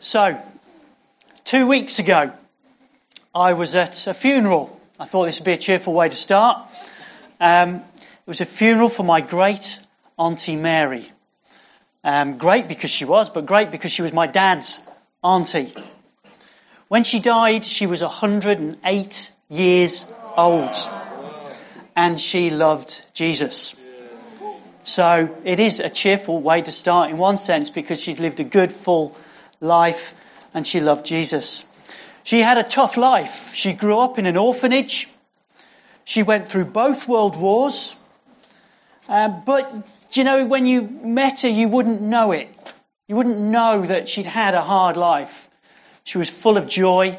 So, two weeks ago, I was at a funeral. I thought this would be a cheerful way to start. Um, it was a funeral for my great auntie Mary. Um, great because she was, but great because she was my dad's auntie. When she died, she was 108 years old. And she loved Jesus. So it is a cheerful way to start in one sense because she'd lived a good, full life and she loved Jesus. She had a tough life. She grew up in an orphanage. She went through both world wars. Um, but, you know, when you met her, you wouldn't know it. You wouldn't know that she'd had a hard life. She was full of joy.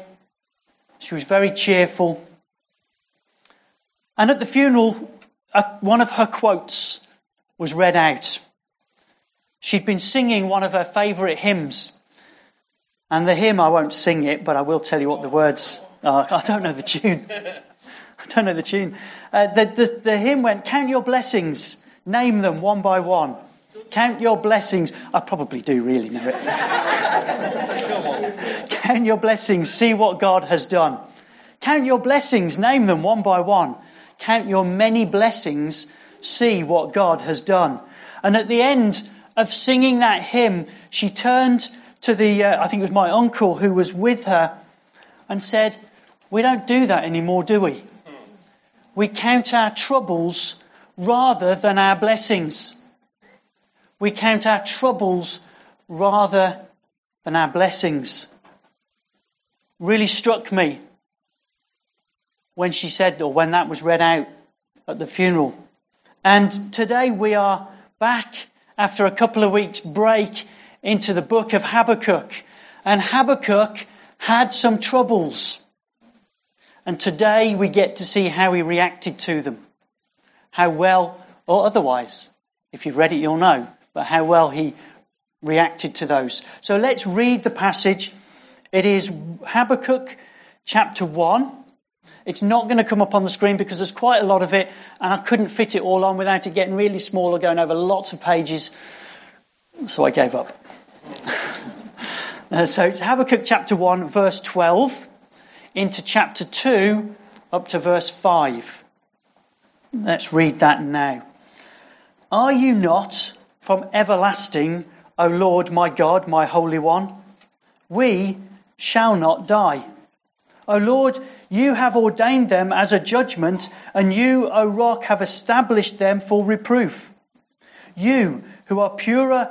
She was very cheerful. And at the funeral, one of her quotes was read out. She'd been singing one of her favourite hymns. And the hymn, I won't sing it, but I will tell you what the words are. I don't know the tune. I don't know the tune. Uh, the, the, the hymn went, Count your blessings, name them one by one. Count your blessings. I probably do really know it. Count your blessings, see what God has done. Count your blessings, name them one by one. Count your many blessings, see what God has done. And at the end of singing that hymn, she turned to the, uh, I think it was my uncle who was with her and said, We don't do that anymore, do we? We count our troubles rather than our blessings. We count our troubles rather than our blessings. Really struck me when she said, or when that was read out at the funeral. And today we are back after a couple of weeks break into the book of Habakkuk. And Habakkuk had some troubles. And today we get to see how he reacted to them. How well, or otherwise, if you've read it, you'll know, but how well he reacted to those. So let's read the passage. It is Habakkuk chapter 1, it's not going to come up on the screen because there's quite a lot of it, and I couldn't fit it all on without it getting really small or going over lots of pages. So I gave up. uh, so it's Habakkuk chapter 1, verse 12, into chapter 2, up to verse 5. Let's read that now. Are you not from everlasting, O Lord my God, my Holy One? We shall not die. O Lord, you have ordained them as a judgment, and you, O rock, have established them for reproof. You, who are purer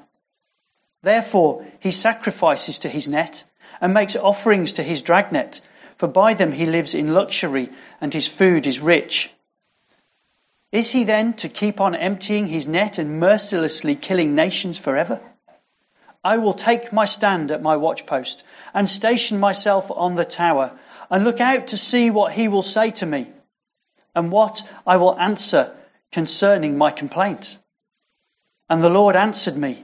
Therefore, he sacrifices to his net and makes offerings to his dragnet, for by them he lives in luxury and his food is rich. Is he then to keep on emptying his net and mercilessly killing nations forever? I will take my stand at my watchpost and station myself on the tower and look out to see what he will say to me and what I will answer concerning my complaint. And the Lord answered me,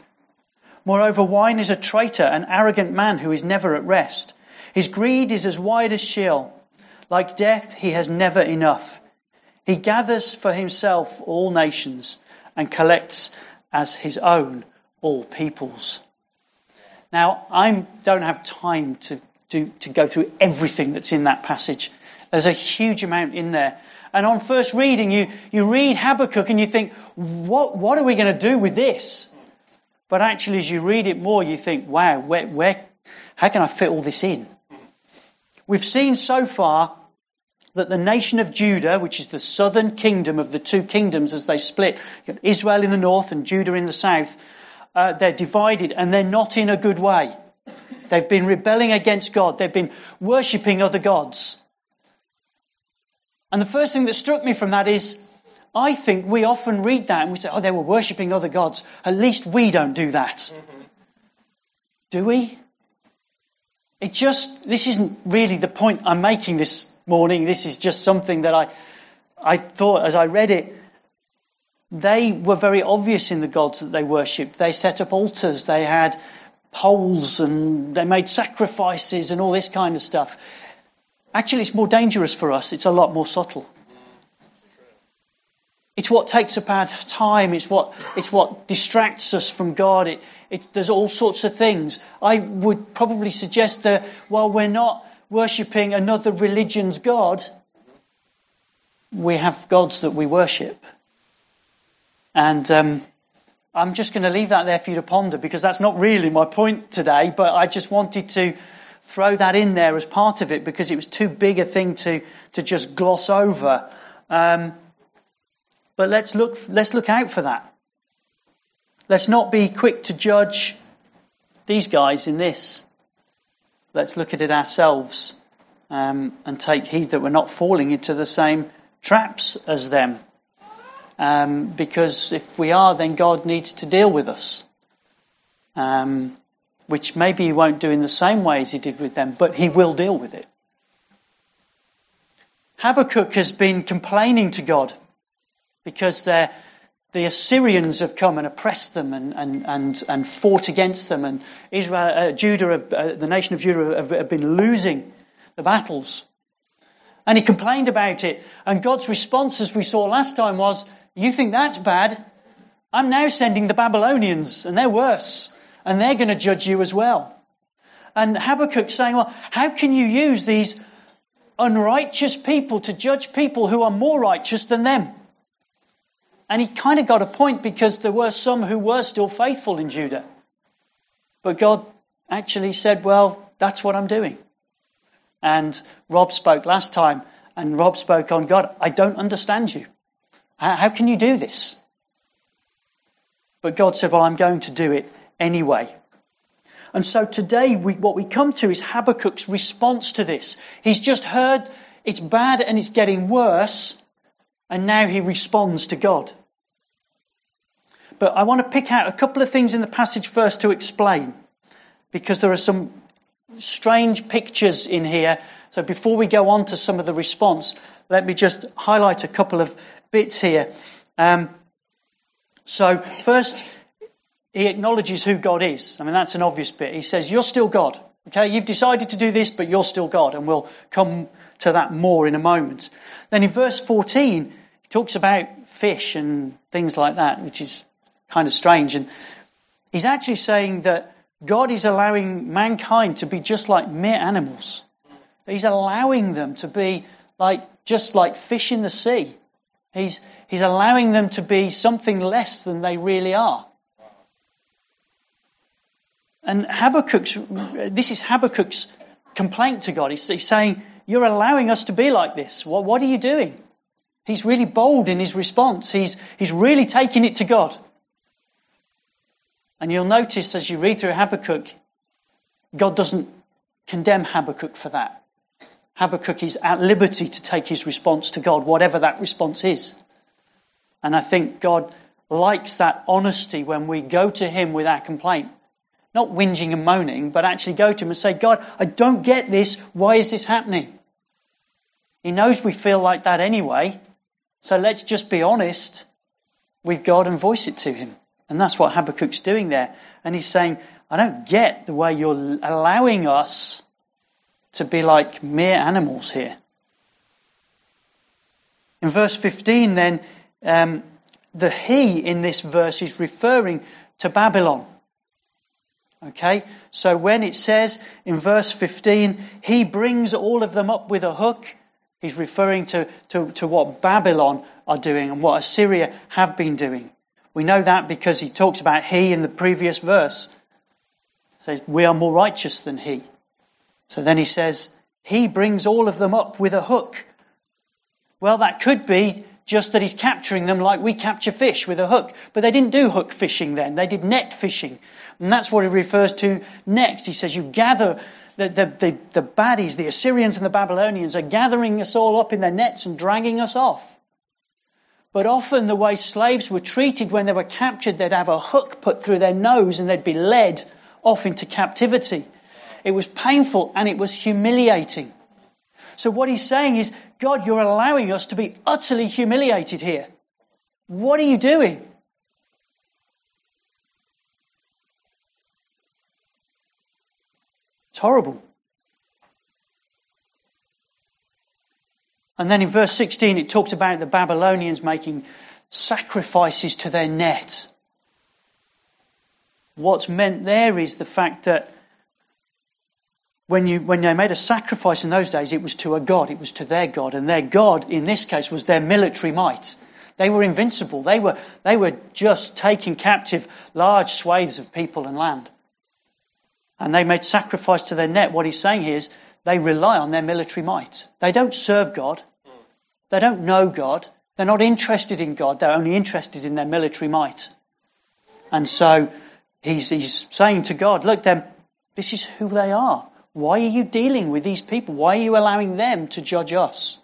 Moreover, wine is a traitor, an arrogant man who is never at rest. His greed is as wide as Sheol. Like death, he has never enough. He gathers for himself all nations and collects as his own all peoples. Now, I don't have time to, do, to go through everything that's in that passage. There's a huge amount in there. And on first reading, you, you read Habakkuk and you think, what, what are we going to do with this? But actually, as you read it more, you think, wow, where, where, how can I fit all this in? We've seen so far that the nation of Judah, which is the southern kingdom of the two kingdoms as they split, Israel in the north and Judah in the south, uh, they're divided and they're not in a good way. They've been rebelling against God. They've been worshipping other gods. And the first thing that struck me from that is, I think we often read that and we say, oh, they were worshipping other gods. At least we don't do that. Mm-hmm. Do we? It just, this isn't really the point I'm making this morning. This is just something that I, I thought as I read it. They were very obvious in the gods that they worshipped. They set up altars. They had poles and they made sacrifices and all this kind of stuff. Actually, it's more dangerous for us. It's a lot more subtle. It's what takes up our time. It's what, it's what distracts us from God. It, it, there's all sorts of things. I would probably suggest that while we're not worshipping another religion's God, we have gods that we worship. And um, I'm just going to leave that there for you to ponder because that's not really my point today, but I just wanted to throw that in there as part of it because it was too big a thing to, to just gloss over. Um, but let's look, let's look out for that. Let's not be quick to judge these guys in this. Let's look at it ourselves um, and take heed that we're not falling into the same traps as them. Um, because if we are, then God needs to deal with us. Um, which maybe He won't do in the same way as He did with them, but He will deal with it. Habakkuk has been complaining to God because the Assyrians have come and oppressed them and, and, and, and fought against them, and Israel, uh, Judah, uh, the nation of Judah, have, have been losing the battles. And he complained about it. And God's response, as we saw last time, was, You think that's bad? I'm now sending the Babylonians, and they're worse, and they're going to judge you as well. And Habakkuk's saying, Well, how can you use these unrighteous people to judge people who are more righteous than them? And he kind of got a point because there were some who were still faithful in Judah. But God actually said, well, that's what I'm doing. And Rob spoke last time, and Rob spoke on God, I don't understand you. How, can you do this? But God said, well, I'm going to do it anyway. And so today, we, what we come to is Habakkuk's response to this. He's just heard it's bad and it's getting worse, and now he responds to God. But I want to pick out a couple of things in the passage first to explain, because there are some strange pictures in here. So before we go on to some of the response, let me just highlight a couple of bits here. Um, so first, he acknowledges who God is. I mean, that's an obvious bit. He says, You're still God. Okay, you've decided to do this, but you're still God, and we'll come to that more in a moment. Then in verse 14, he talks about fish and things like that, which is kind of strange. And he's actually saying that God is allowing mankind to be just like mere animals. He's allowing them to be like just like fish in the sea. He's, he's allowing them to be something less than they really are. And Habakkuk's, this is Habakkuk's complaint to God. He's, he's saying, You're allowing us to be like this. What, what are you doing? He's really bold in his response. He's, he's really taking it to God. And you'll notice as you read through Habakkuk, God doesn't condemn Habakkuk for that. Habakkuk is at liberty to take his response to God, whatever that response is. And I think God likes that honesty when we go to him with our complaint. Not whinging and moaning, but actually go to him and say, God, I don't get this. Why is this happening? He knows we feel like that anyway. So let's just be honest with God and voice it to him. And that's what Habakkuk's doing there. And he's saying, I don't get the way you're allowing us to be like mere animals here. In verse 15, then, um, the he in this verse is referring to Babylon. Okay? So when it says in verse 15, he brings all of them up with a hook, he's referring to, to, to what Babylon are doing and what Assyria have been doing. We know that because he talks about he in the previous verse. He says, We are more righteous than he. So then he says, He brings all of them up with a hook. Well, that could be just that he's capturing them like we capture fish with a hook. But they didn't do hook fishing then, they did net fishing. And that's what he refers to next. He says, You gather the, the, the, the baddies, the Assyrians and the Babylonians, are gathering us all up in their nets and dragging us off. But often the way slaves were treated when they were captured, they'd have a hook put through their nose and they'd be led off into captivity. It was painful and it was humiliating. So what he's saying is, God, you're allowing us to be utterly humiliated here. What are you doing? It's horrible. And then in verse 16, it talks about the Babylonians making sacrifices to their net. What's meant there is the fact that when, you, when they made a sacrifice in those days, it was to a god, it was to their god, and their god, in this case, was their military might. They were invincible. They were, they were just taking captive large swathes of people and land. And they made sacrifice to their net. What he's saying here is they rely on their military might. They don't serve God. They don't know God. They're not interested in God. They're only interested in their military might. And so he's, he's saying to God, look, them, this is who they are. Why are you dealing with these people? Why are you allowing them to judge us?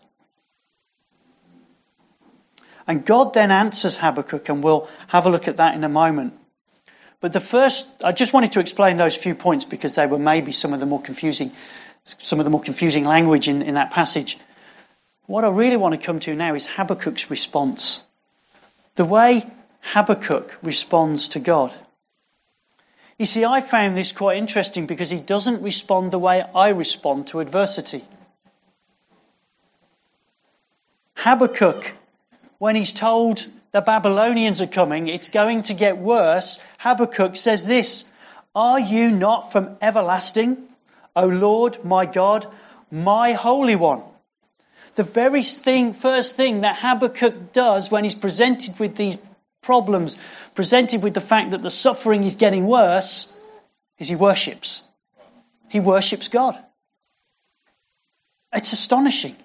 And God then answers Habakkuk, and we'll have a look at that in a moment. But the first, I just wanted to explain those few points because they were maybe some of the more confusing, some of the more confusing language in, in that passage. What I really want to come to now is Habakkuk's response. The way Habakkuk responds to God. You see, I found this quite interesting because he doesn't respond the way I respond to adversity. Habakkuk, when he's told the Babylonians are coming, it's going to get worse, Habakkuk says this Are you not from everlasting, O Lord, my God, my Holy One? The very thing, first thing that Habakkuk does when he's presented with these problems, presented with the fact that the suffering is getting worse, is he worships. He worships God. It's astonishing.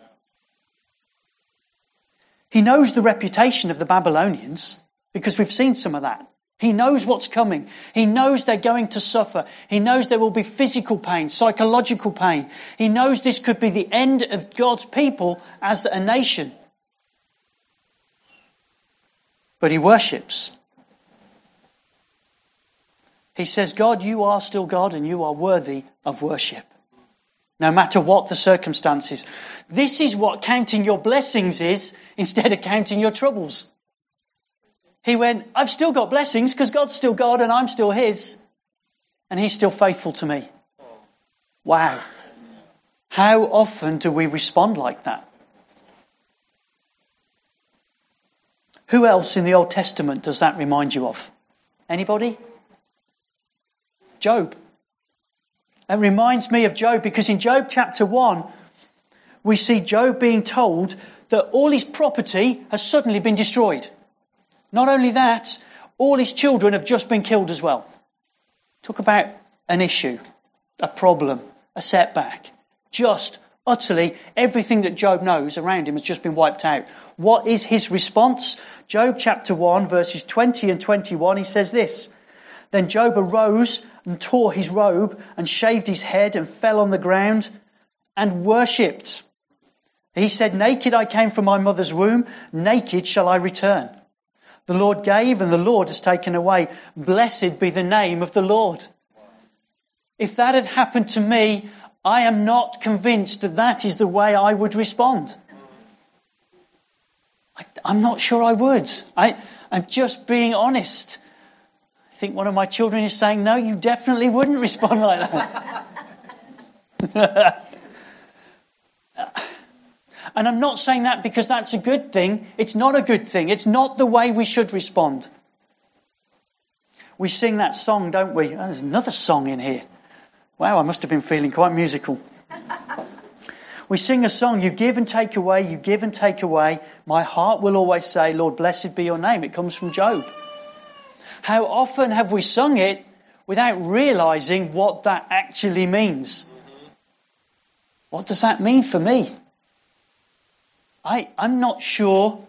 He knows the reputation of the Babylonians because we've seen some of that. He knows what's coming. He knows they're going to suffer. He knows there will be physical pain, psychological pain. He knows this could be the end of God's people as a nation but he worships. He says, God, you are still God and you are worthy of worship. No matter what the circumstances. This is what counting your blessings is instead of counting your troubles. He went, I've still got blessings because God's still God and I'm still His. And He's still faithful to me. Wow. How often do we respond like that? Who else in the Old Testament does that remind you of? Anybody? Job. That reminds me of Job because in Job chapter 1, we see Job being told that all his property has suddenly been destroyed. Not only that, all his children have just been killed as well. Talk about an issue, a problem, a setback. Just Utterly, everything that Job knows around him has just been wiped out. What is his response? Job chapter 1, verses 20 and 21, he says this. Then Job arose and tore his robe and shaved his head and fell on the ground and worshipped. He said, Naked I came from my mother's womb, naked shall I return. The Lord gave and the Lord has taken away. Blessed be the name of the Lord. If that had happened to me, I am not convinced that that is the way I would respond. I, am not sure I would. I, I'm just being honest. I think one of my children is saying, no, you definitely wouldn't respond like that. and I'm not saying that because that's a good thing. It's not a good thing. It's not the way we should respond. We sing that song, don't we? Oh, there's another song in here. Wow, I must have been feeling quite musical. we sing a song, You give and take away, you give and take away. My heart will always say, Lord, blessed be your name. It comes from Job. How often have we sung it without realizing what that actually means? What does that mean for me? I, I'm not sure.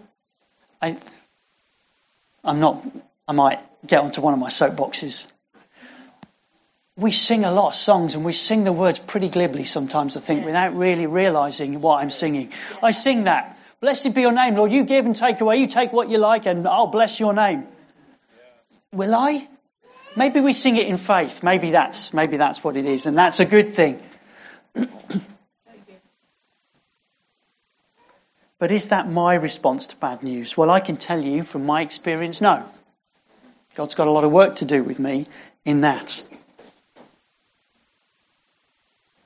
I, I'm not, I might get onto one of my soapboxes. We sing a lot of songs and we sing the words pretty glibly sometimes, I think, without really realizing what I'm singing. I sing that. Blessed be your name, Lord. You give and take away. You take what you like and I'll bless your name. Will I? Maybe we sing it in faith. Maybe that's, maybe that's what it is. And that's a good thing. but is that my response to bad news? Well, I can tell you from my experience, no. God's got a lot of work to do with me in that.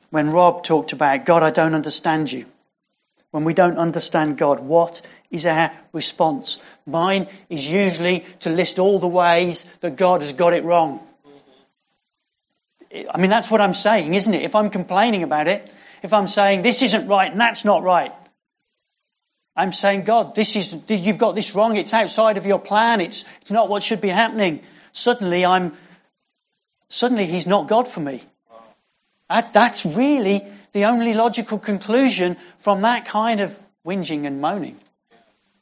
When Rob talked about, God, I don't understand you. When we don't understand God, what is our response? Mine is usually to list all the ways that God has got it wrong. I mean, that's what I'm saying, isn't it? If I'm complaining about it, if I'm saying this isn't right and that's not right, I'm saying, God, this is, you've got this wrong. It's outside of your plan. It's, it's not what should be happening. Suddenly I'm, suddenly he's not God for me. That, that's really the only logical conclusion from that kind of whinging and moaning.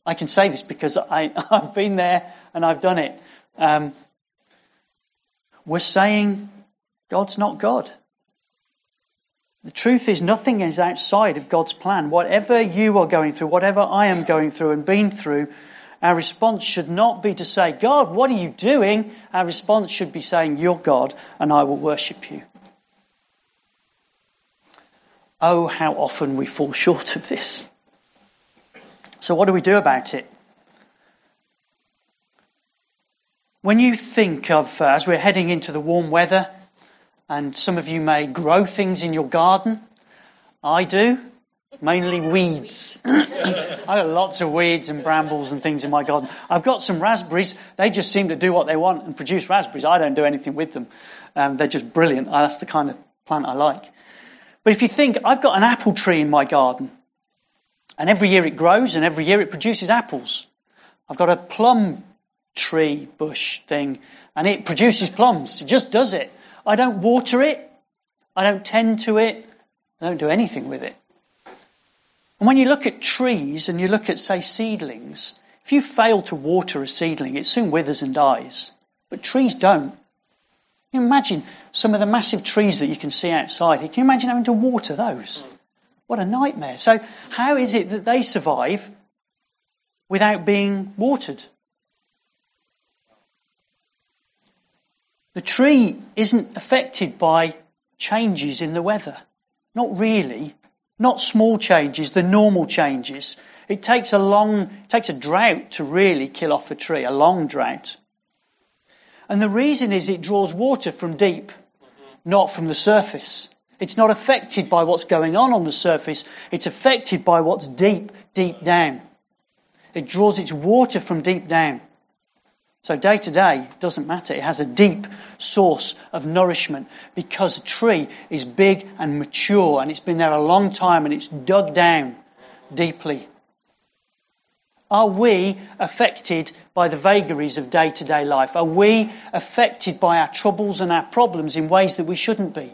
I can say this because I, have been there and I've done it. Um, we're saying God's not God. The truth is, nothing is outside of God's plan. Whatever you are going through, whatever I am going through and been through, our response should not be to say, God, what are you doing? Our response should be saying, You're God and I will worship you. Oh, how often we fall short of this. So, what do we do about it? When you think of, uh, as we're heading into the warm weather, and some of you may grow things in your garden. I do, mainly weeds. I've got lots of weeds and brambles and things in my garden. I've got some raspberries. They just seem to do what they want and produce raspberries. I don't do anything with them. Um, they're just brilliant. That's the kind of plant I like. But if you think, I've got an apple tree in my garden, and every year it grows and every year it produces apples. I've got a plum tree bush thing, and it produces plums. It just does it. I don't water it. I don't tend to it. I don't do anything with it. And when you look at trees and you look at, say, seedlings, if you fail to water a seedling, it soon withers and dies. But trees don't. You imagine some of the massive trees that you can see outside. Can you imagine having to water those? What a nightmare. So, how is it that they survive without being watered? The tree isn't affected by changes in the weather. Not really. Not small changes, the normal changes. It takes a long, it takes a drought to really kill off a tree, a long drought. And the reason is it draws water from deep, not from the surface. It's not affected by what's going on on the surface. It's affected by what's deep, deep down. It draws its water from deep down. So day to day doesn't matter. It has a deep source of nourishment because a tree is big and mature and it's been there a long time and it's dug down deeply. Are we affected by the vagaries of day to day life? Are we affected by our troubles and our problems in ways that we shouldn't be?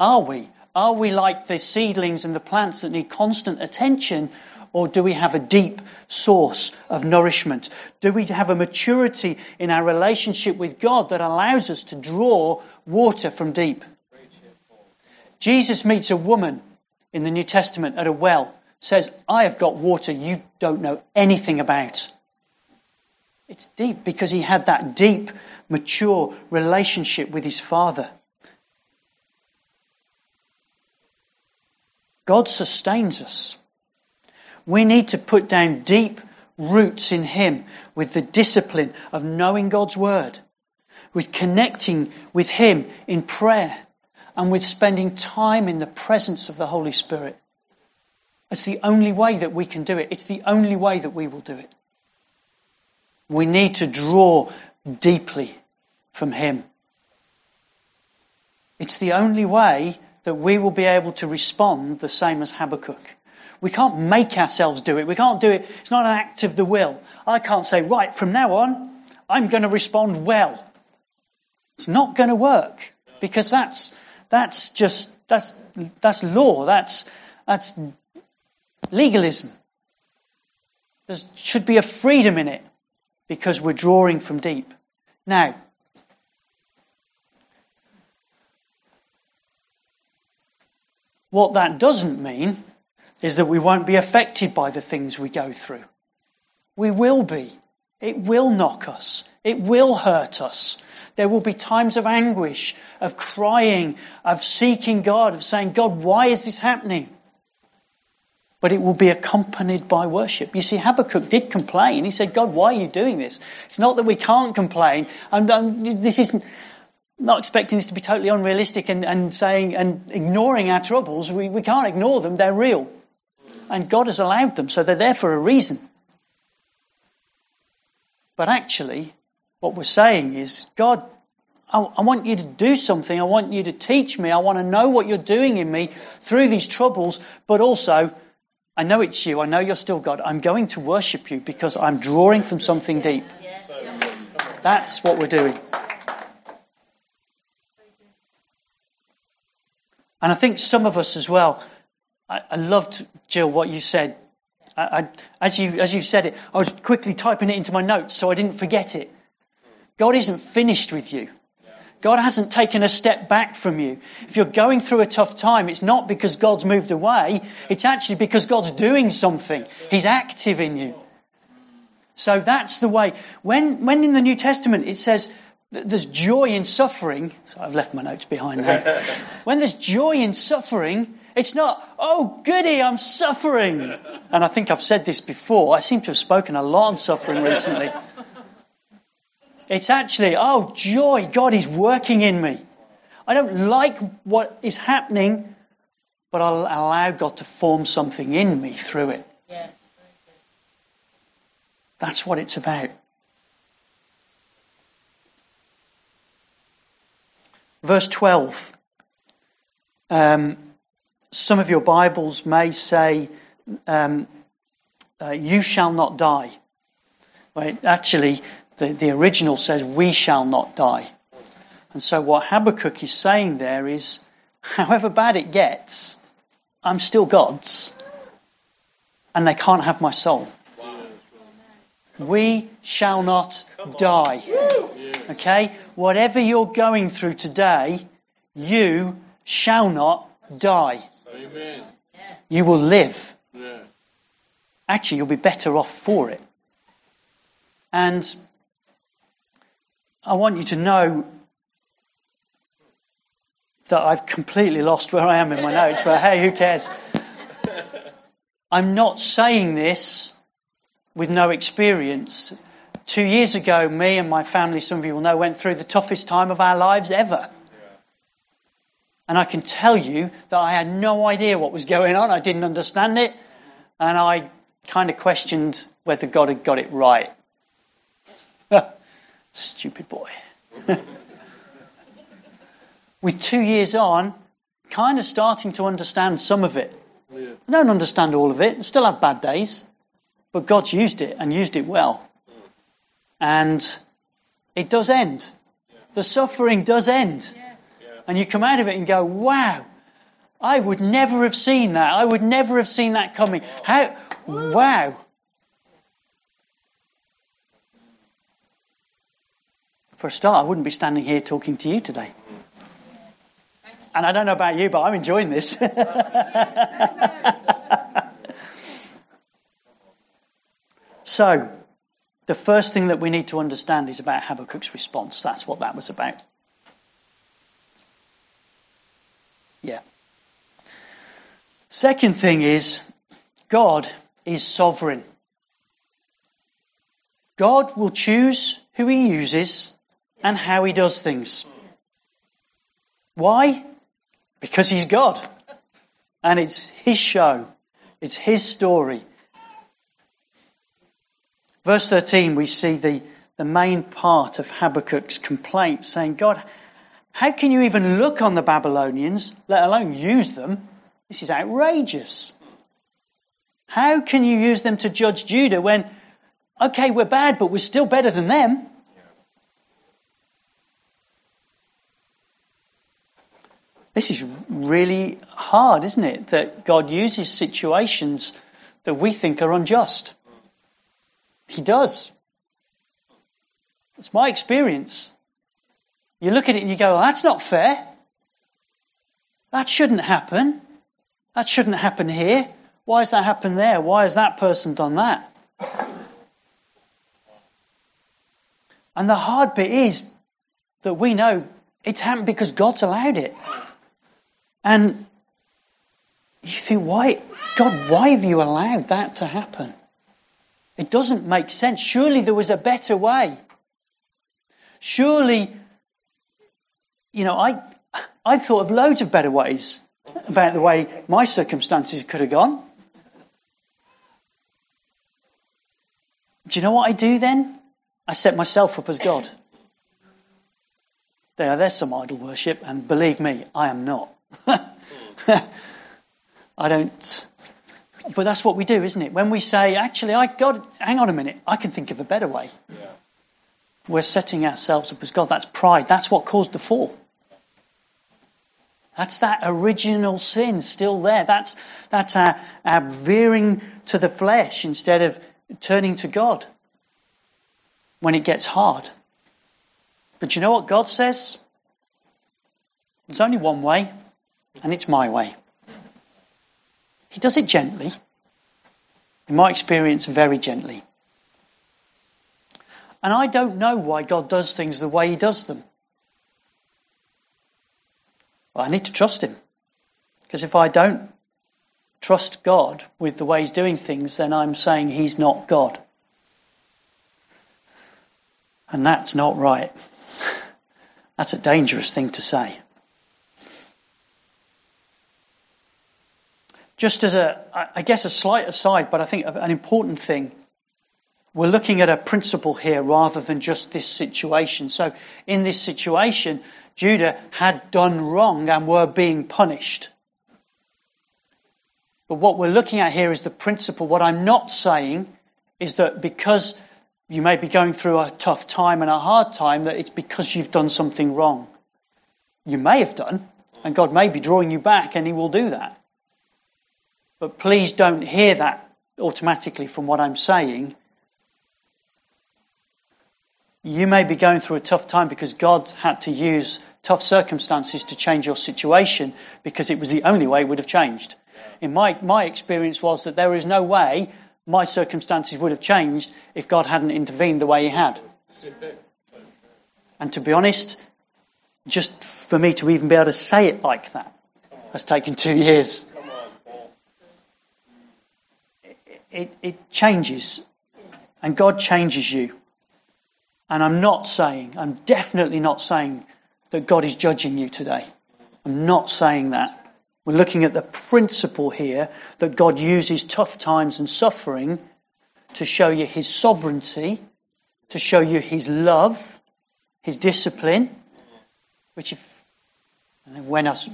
Are we? Are we like the seedlings and the plants that need constant attention, or do we have a deep source of nourishment? Do we have a maturity in our relationship with God that allows us to draw water from deep? Jesus meets a woman in the New Testament at a well, says, I have got water you don't know anything about. It's deep because he had that deep, mature relationship with his Father. God sustains us. We need to put down deep roots in Him with the discipline of knowing God's Word, with connecting with Him in prayer, and with spending time in the presence of the Holy Spirit. It's the only way that we can do it. It's the only way that we will do it. We need to draw deeply from Him. It's the only way that we will be able to respond the same as Habakkuk. We can't make ourselves do it. We can't do it. It's not an act of the will. I can't say, right, from now on, I'm going to respond well. It's not going to work because that's, that's just, that's, that's law. That's, that's legalism. There should be a freedom in it because we're drawing from deep. Now, what that doesn't mean is that we won't be affected by the things we go through. We will be. It will knock us. It will hurt us. There will be times of anguish, of crying, of seeking God, of saying, God, why is this happening? But it will be accompanied by worship. You see, Habakkuk did complain. He said, God, why are you doing this? It's not that we can't complain. And, this isn't, not expecting this to be totally unrealistic and, and saying and ignoring our troubles. We, we can't ignore them. They're real. And God has allowed them, so they're there for a reason. But actually, what we're saying is, God, I, I want you to do something. I want you to teach me. I want to know what you're doing in me through these troubles, but also, I know it's you. I know you're still God. I'm going to worship you because I'm drawing from something deep. That's what we're doing. And I think some of us as well, I, I loved, Jill, what you said. I, I, as, you, as you said it, I was quickly typing it into my notes so I didn't forget it. God isn't finished with you. God hasn't taken a step back from you. If you're going through a tough time, it's not because God's moved away. It's actually because God's doing something. He's active in you. So that's the way. When, when in the New Testament it says, there's joy in suffering. So I've left my notes behind now. when there's joy in suffering, it's not, oh goody, I'm suffering. And I think I've said this before. I seem to have spoken a lot on suffering recently. It's actually, oh joy, God is working in me. I don't like what is happening, but I'll allow God to form something in me through it. That's what it's about. Verse 12. Um, some of your Bibles may say, um, uh, You shall not die. Right? Actually, the, the original says, We shall not die. And so, what Habakkuk is saying there is, however bad it gets, I'm still God's, and they can't have my soul. We shall not die. Okay? Whatever you're going through today, you shall not die. Amen. You will live. Yeah. Actually, you'll be better off for it. And I want you to know that I've completely lost where I am in my notes, but hey, who cares? I'm not saying this with no experience. Two years ago, me and my family, some of you will know, went through the toughest time of our lives ever. And I can tell you that I had no idea what was going on. I didn't understand it. And I kind of questioned whether God had got it right. Stupid boy. With two years on, kind of starting to understand some of it. I don't understand all of it. I still have bad days. But God's used it and used it well. And it does end. The suffering does end. And you come out of it and go, wow, I would never have seen that. I would never have seen that coming. How, wow. For a start, I wouldn't be standing here talking to you today. And I don't know about you, but I'm enjoying this. So, the first thing that we need to understand is about Habakkuk's response. That's what that was about. Yeah. Second thing is, God is sovereign. God will choose who he uses and how he does things. Why? Because he's God. And it's his show. It's his story. Verse 13, we see the, the main part of Habakkuk's complaint saying, God, how can you even look on the Babylonians, let alone use them? This is outrageous. How can you use them to judge Judah when, okay, we're bad, but we're still better than them? This is really hard, isn't it? That God uses situations that we think are unjust. He does. It's my experience. You look at it and you go, well, that's not fair. That shouldn't happen. That shouldn't happen here. Why has that happened there? Why has that person done that? And the hard bit is that we know it's happened because God's allowed it. And you think, why, God, why have you allowed that to happen? It doesn't make sense. Surely there was a better way. Surely, you know, I, I've thought of loads of better ways about the way my circumstances could have gone. Do you know what I do then? I set myself up as God. There, there's some idol worship, and believe me, I am not. I don't. But that's what we do, isn't it? When we say, actually, I God, hang on a minute, I can think of a better way. Yeah. We're setting ourselves up as God. That's pride. That's what caused the fall. That's that original sin still there. That's, that's our, our veering to the flesh instead of turning to God when it gets hard. But you know what God says? There's only one way, and it's my way. He does it gently. In my experience, very gently. And I don't know why God does things the way He does them. But I need to trust Him. Because if I don't trust God with the way He's doing things, then I'm saying He's not God. And that's not right. That's a dangerous thing to say. Just as a, I guess, a slight aside, but I think an important thing, we're looking at a principle here rather than just this situation. So, in this situation, Judah had done wrong and were being punished. But what we're looking at here is the principle. What I'm not saying is that because you may be going through a tough time and a hard time, that it's because you've done something wrong. You may have done, and God may be drawing you back, and He will do that. But please don't hear that automatically from what I'm saying. You may be going through a tough time because God had to use tough circumstances to change your situation because it was the only way it would have changed. In my, my experience was that there is no way my circumstances would have changed if God hadn't intervened the way He had. And to be honest, just for me to even be able to say it like that has taken two years. It, it changes. And God changes you. And I'm not saying, I'm definitely not saying that God is judging you today. I'm not saying that. We're looking at the principle here that God uses tough times and suffering to show you his sovereignty, to show you his love, his discipline, which if, when us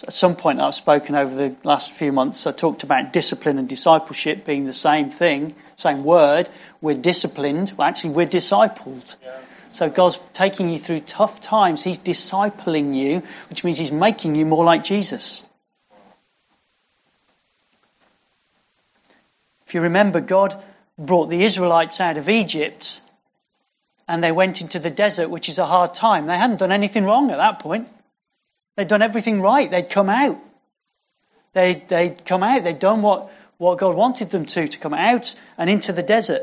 at some point I've spoken over the last few months, I talked about discipline and discipleship being the same thing, same word. We're disciplined, well, actually, we're discipled. Yeah. So God's taking you through tough times. He's discipling you, which means He's making you more like Jesus. If you remember, God brought the Israelites out of Egypt and they went into the desert, which is a hard time. They hadn't done anything wrong at that point. They'd done everything right. They'd come out. They'd, they'd come out. They'd done what, what God wanted them to, to come out and into the desert.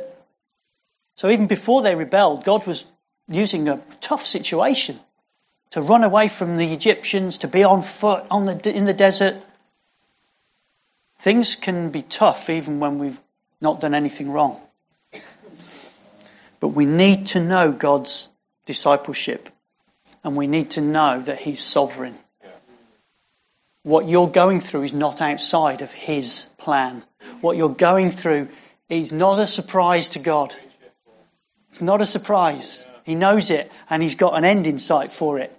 So even before they rebelled, God was using a tough situation to run away from the Egyptians, to be on foot on the, in the desert. Things can be tough even when we've not done anything wrong. But we need to know God's discipleship and we need to know that He's sovereign. What you're going through is not outside of His plan. What you're going through is not a surprise to God. It's not a surprise. He knows it and He's got an end in sight for it.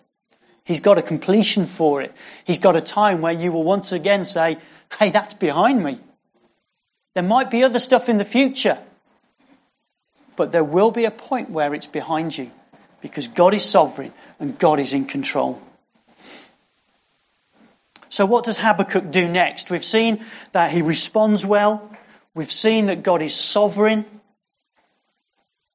He's got a completion for it. He's got a time where you will once again say, hey, that's behind me. There might be other stuff in the future, but there will be a point where it's behind you because God is sovereign and God is in control. So, what does Habakkuk do next? We've seen that he responds well, we've seen that God is sovereign,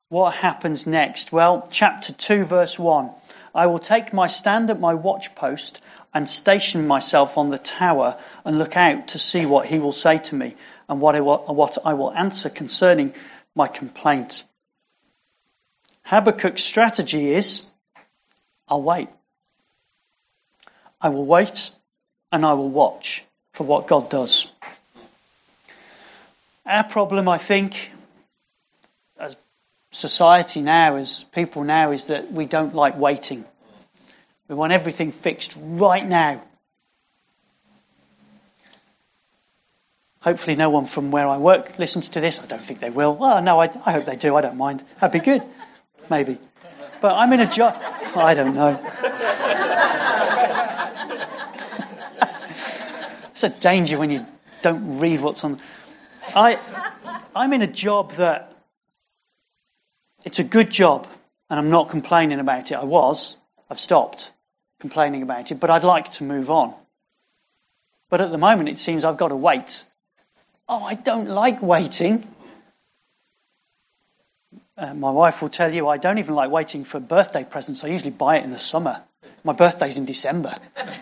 what happens next? Well, chapter 2, verse 1. I will take my stand at my watchpost and station myself on the tower and look out to see what he will say to me and what I will, what I will answer concerning my complaint. Habakkuk's strategy is I'll wait. I will wait and I will watch for what God does. Our problem, I think, as society now, as people now, is that we don't like waiting. We want everything fixed right now. Hopefully, no one from where I work listens to this. I don't think they will. Well, no, I, I hope they do. I don't mind. That'd be good. Maybe. But I'm in a job. I don't know. it's a danger when you don't read what's on. I, I'm in a job that it's a good job, and I'm not complaining about it. I was. I've stopped complaining about it, but I'd like to move on. But at the moment, it seems I've got to wait. Oh, I don't like waiting. Uh, my wife will tell you I don't even like waiting for birthday presents. I usually buy it in the summer. My birthday's in December.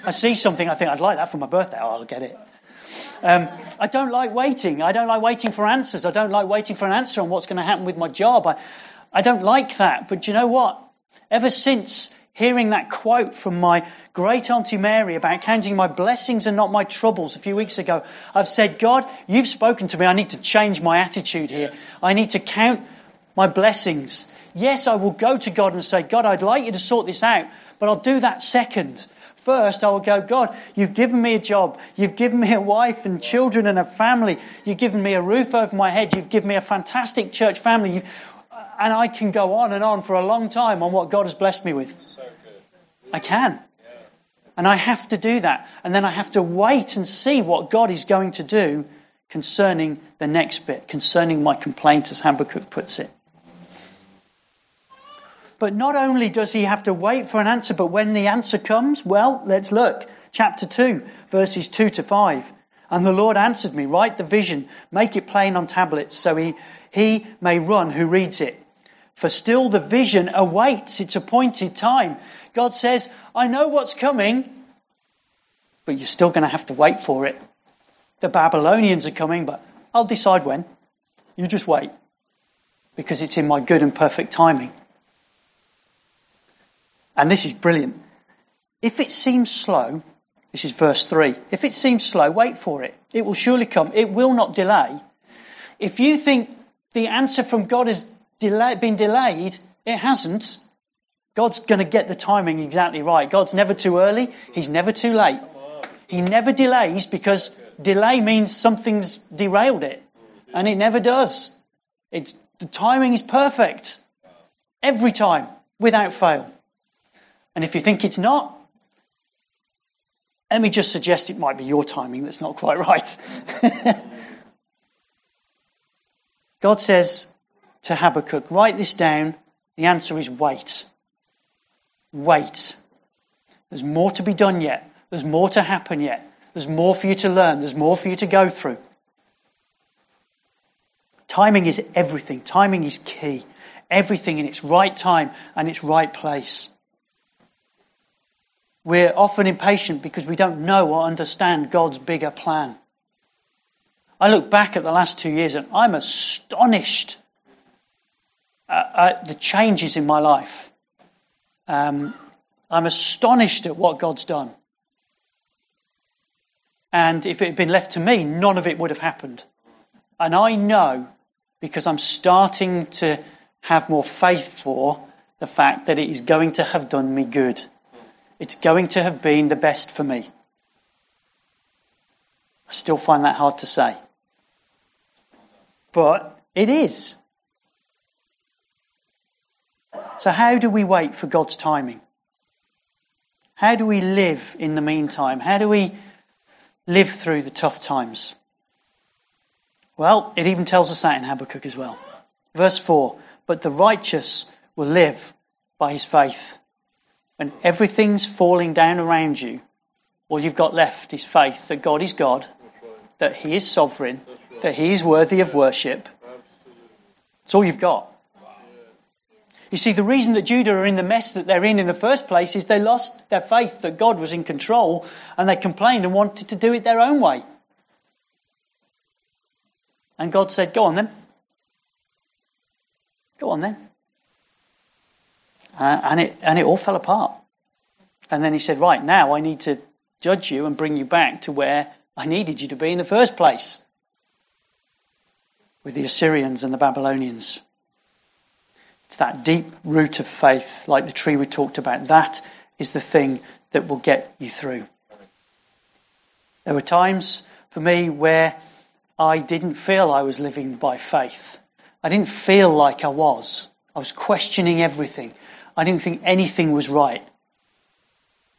I see something, I think I'd like that for my birthday. Oh, I'll get it. Um, I don't like waiting. I don't like waiting for answers. I don't like waiting for an answer on what's going to happen with my job. I, I don't like that. But you know what? Ever since hearing that quote from my great Auntie Mary about counting my blessings and not my troubles a few weeks ago, I've said, God, you've spoken to me. I need to change my attitude here. I need to count my blessings. Yes, I will go to God and say, God, I'd like you to sort this out, but I'll do that second. First, I will go, God, you've given me a job. You've given me a wife and children and a family. You've given me a roof over my head. You've given me a fantastic church family. and I can go on and on for a long time on what God has blessed me with. So I can. And I have to do that. And then I have to wait and see what God is going to do concerning the next bit, concerning my complaint, as Habakkuk puts it. But not only does he have to wait for an answer, but when the answer comes, well, let's look. Chapter 2, verses 2 to 5. And the Lord answered me, Write the vision, make it plain on tablets, so he, he may run who reads it. For still the vision awaits its appointed time. God says, I know what's coming, but you're still going to have to wait for it. The Babylonians are coming, but I'll decide when. You just wait. Because it's in my good and perfect timing. And this is brilliant. If it seems slow, this is verse 3. If it seems slow, wait for it. It will surely come. It will not delay. If you think the answer from God has delay, been delayed, it hasn't. God's going to get the timing exactly right. God's never too early. He's never too late. He never delays because delay means something's derailed it. And it never does. It's, the timing is perfect. Every time, without fail. And if you think it's not, let me just suggest it might be your timing that's not quite right. God says to Habakkuk, write this down. The answer is wait. Wait. There's more to be done yet. There's more to happen yet. There's more for you to learn. There's more for you to go through. Timing is everything. Timing is key. Everything in its right time and its right place. We're often impatient because we don't know or understand God's bigger plan. I look back at the last two years and I'm astonished at the changes in my life. Um, I'm astonished at what God's done. And if it had been left to me, none of it would have happened. And I know, because I'm starting to have more faith for the fact that it is going to have done me good. It's going to have been the best for me. I still find that hard to say. But it is. So, how do we wait for God's timing? How do we live in the meantime? How do we live through the tough times? Well, it even tells us that in Habakkuk as well. Verse 4 But the righteous will live by his faith. When everything's falling down around you, all you've got left is faith that God is God, that He is sovereign, that He is worthy of worship. It's all you've got. You see, the reason that Judah are in the mess that they're in in the first place is they lost their faith that God was in control and they complained and wanted to do it their own way. And God said, Go on then. Go on then. Uh, and, it, and it all fell apart. And then he said, Right, now I need to judge you and bring you back to where I needed you to be in the first place with the Assyrians and the Babylonians. It's that deep root of faith, like the tree we talked about. That is the thing that will get you through. There were times for me where I didn't feel I was living by faith. I didn't feel like I was. I was questioning everything. I didn't think anything was right.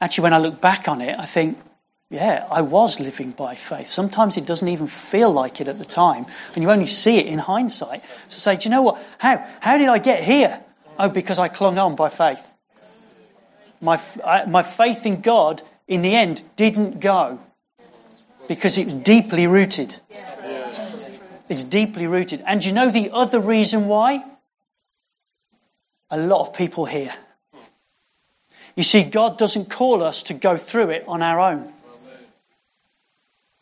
Actually, when I look back on it, I think, yeah, I was living by faith. Sometimes it doesn't even feel like it at the time, and you only see it in hindsight. To say, do you know what? How? How did I get here? Oh, because I clung on by faith. My, I, my faith in God, in the end, didn't go because it was deeply rooted. It's deeply rooted. And you know the other reason why? A lot of people here. You see, God doesn't call us to go through it on our own.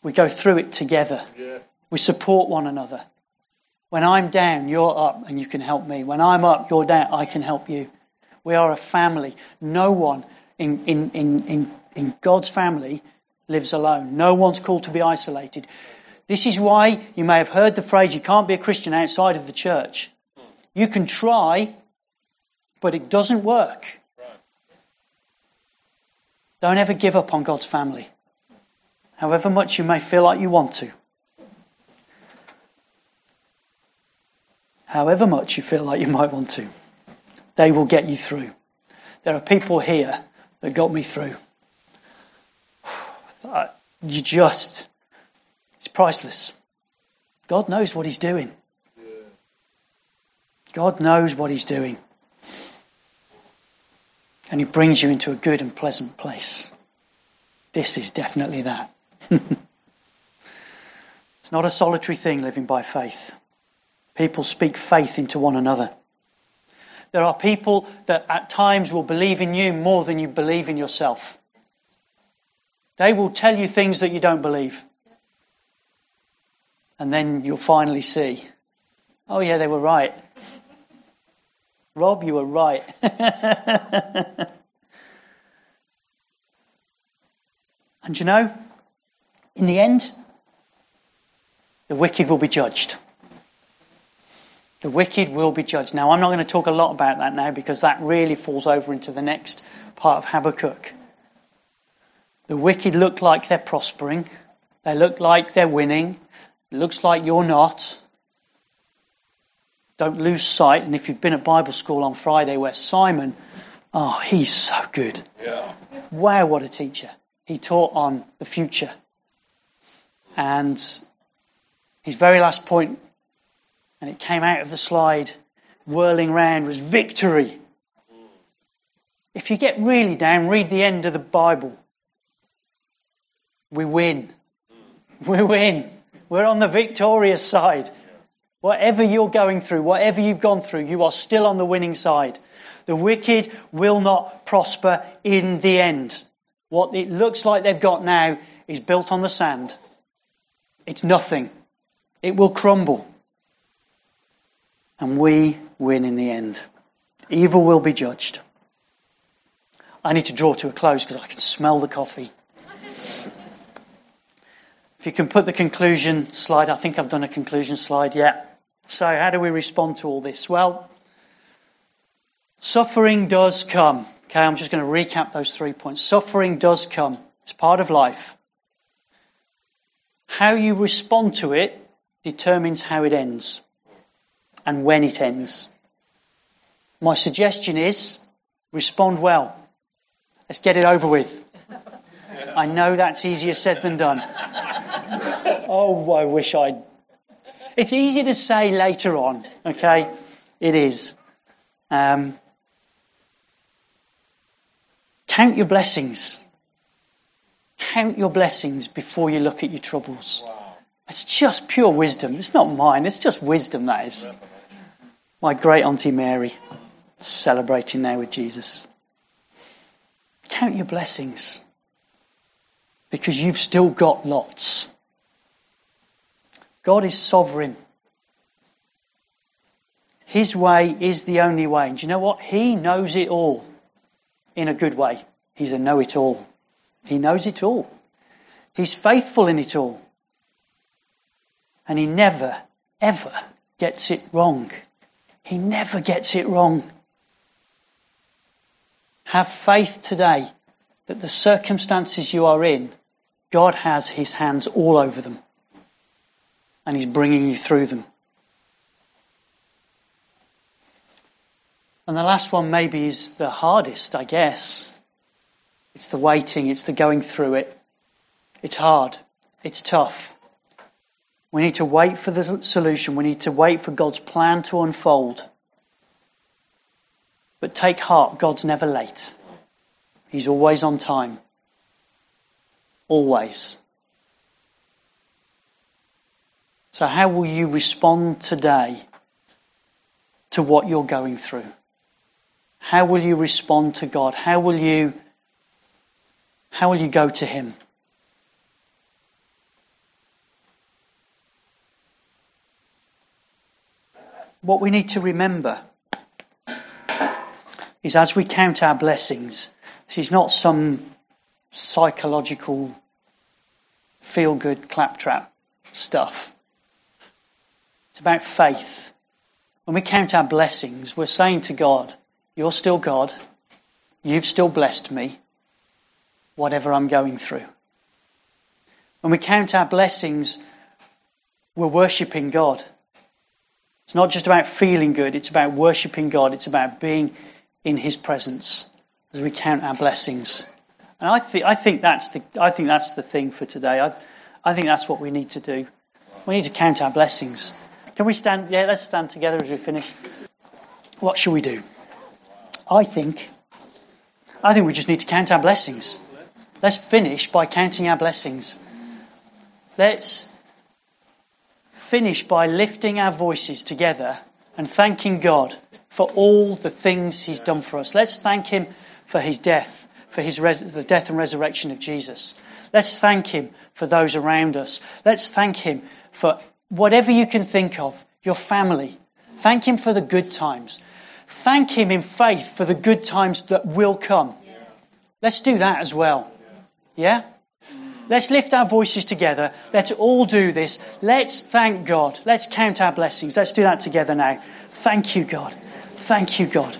We go through it together. Yeah. We support one another. When I'm down, you're up and you can help me. When I'm up, you're down, I can help you. We are a family. No one in, in, in, in, in God's family lives alone. No one's called to be isolated. This is why you may have heard the phrase, you can't be a Christian outside of the church. You can try, but it doesn't work. Don't ever give up on God's family however much you may feel like you want to. However much you feel like you might want to, they will get you through. There are people here that got me through. You just, it's priceless. God knows what He's doing. God knows what He's doing. And He brings you into a good and pleasant place. This is definitely that. it's not a solitary thing living by faith. People speak faith into one another. There are people that at times will believe in you more than you believe in yourself. They will tell you things that you don't believe. And then you'll finally see, oh, yeah, they were right. Rob, you were right. and you know, in the end, the wicked will be judged. The wicked will be judged. Now, I'm not going to talk a lot about that now because that really falls over into the next part of Habakkuk. The wicked look like they're prospering. They look like they're winning. It looks like you're not. Don't lose sight. And if you've been at Bible school on Friday where Simon, oh, he's so good. Yeah. Wow, what a teacher. He taught on the future. And his very last point, and it came out of the slide, whirling round, was victory. If you get really down, read the end of the Bible. We win. We win. We're on the victorious side. Whatever you're going through, whatever you've gone through, you are still on the winning side. The wicked will not prosper in the end. What it looks like they've got now is built on the sand. It's nothing. It will crumble. And we win in the end. Evil will be judged. I need to draw to a close because I can smell the coffee. If you can put the conclusion slide, I think I've done a conclusion slide yet. So, how do we respond to all this? Well, suffering does come. Okay, I'm just going to recap those three points. Suffering does come. It's part of life. How you respond to it determines how it ends and when it ends. My suggestion is respond well. Let's get it over with. I know that's easier said than done. Oh, I wish I'd. It's easy to say later on, okay? It is. Um, count your blessings. Count your blessings before you look at your troubles. Wow. It's just pure wisdom. It's not mine. It's just wisdom, that is. My great Auntie Mary. celebrating now with Jesus. Count your blessings because you've still got lots. God is sovereign. His way is the only way. And you know what? He knows it all in a good way. He's a know it all. He knows it all. He's faithful in it all. And he never, ever gets it wrong. He never gets it wrong. Have faith today that the circumstances you are in, God has his hands all over them. And he's bringing you through them. And the last one maybe is the hardest, I guess. It's the waiting, it's the going through it. It's hard. It's tough. We need to wait for the solution. We need to wait for God's plan to unfold. But take heart, God's never late. He's always on time. Always. So, how will you respond today to what you're going through? How will you respond to God? How will you, how will you go to Him? What we need to remember is as we count our blessings, this is not some psychological feel good claptrap stuff. It's about faith. When we count our blessings, we're saying to God, you're still God. You've still blessed me, whatever I'm going through. When we count our blessings, we're worshipping God. It's not just about feeling good, it's about worshipping God. It's about being in His presence as we count our blessings. And I, th- I, think, that's the, I think that's the thing for today. I, I think that's what we need to do. We need to count our blessings. Can we stand? Yeah, let's stand together as we finish. What shall we do? I think, I think we just need to count our blessings. Let's finish by counting our blessings. Let's finish by lifting our voices together and thanking God for all the things He's done for us. Let's thank Him for His death, for His res- the death and resurrection of Jesus. Let's thank Him for those around us. Let's thank Him for whatever you can think of, your family. Thank Him for the good times. Thank Him in faith for the good times that will come. Let's do that as well. Yeah? Let's lift our voices together. Let's all do this. Let's thank God. Let's count our blessings. Let's do that together now. Thank you, God. Thank you, God.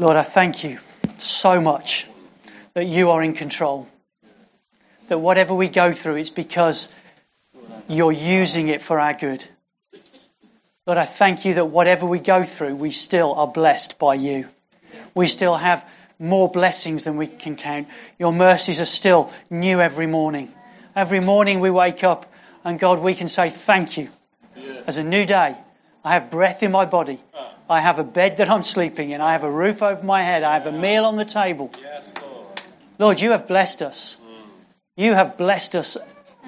Lord, I thank you so much that you are in control. That whatever we go through, it's because you're using it for our good. Lord, I thank you that whatever we go through, we still are blessed by you. We still have more blessings than we can count. Your mercies are still new every morning. Every morning we wake up and God, we can say thank you. As a new day, I have breath in my body. Ah. I have a bed that I'm sleeping in. I have a roof over my head. I have a meal on the table. Yes, Lord. Lord, you have blessed us. Mm. You have blessed us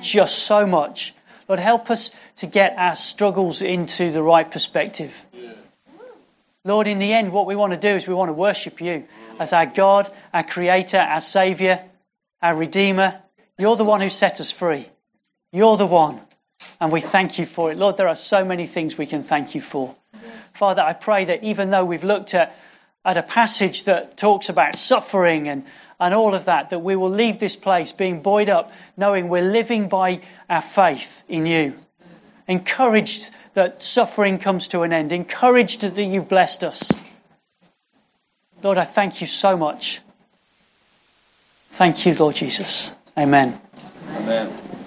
just so much. Lord, help us to get our struggles into the right perspective. Lord, in the end, what we want to do is we want to worship you as our God, our Creator, our Saviour, our Redeemer. You're the one who set us free. You're the one. And we thank you for it. Lord, there are so many things we can thank you for. Father, I pray that even though we've looked at, at a passage that talks about suffering and, and all of that, that we will leave this place being buoyed up, knowing we're living by our faith in you. Encouraged that suffering comes to an end. Encouraged that you've blessed us. Lord, I thank you so much. Thank you, Lord Jesus. Amen. Amen.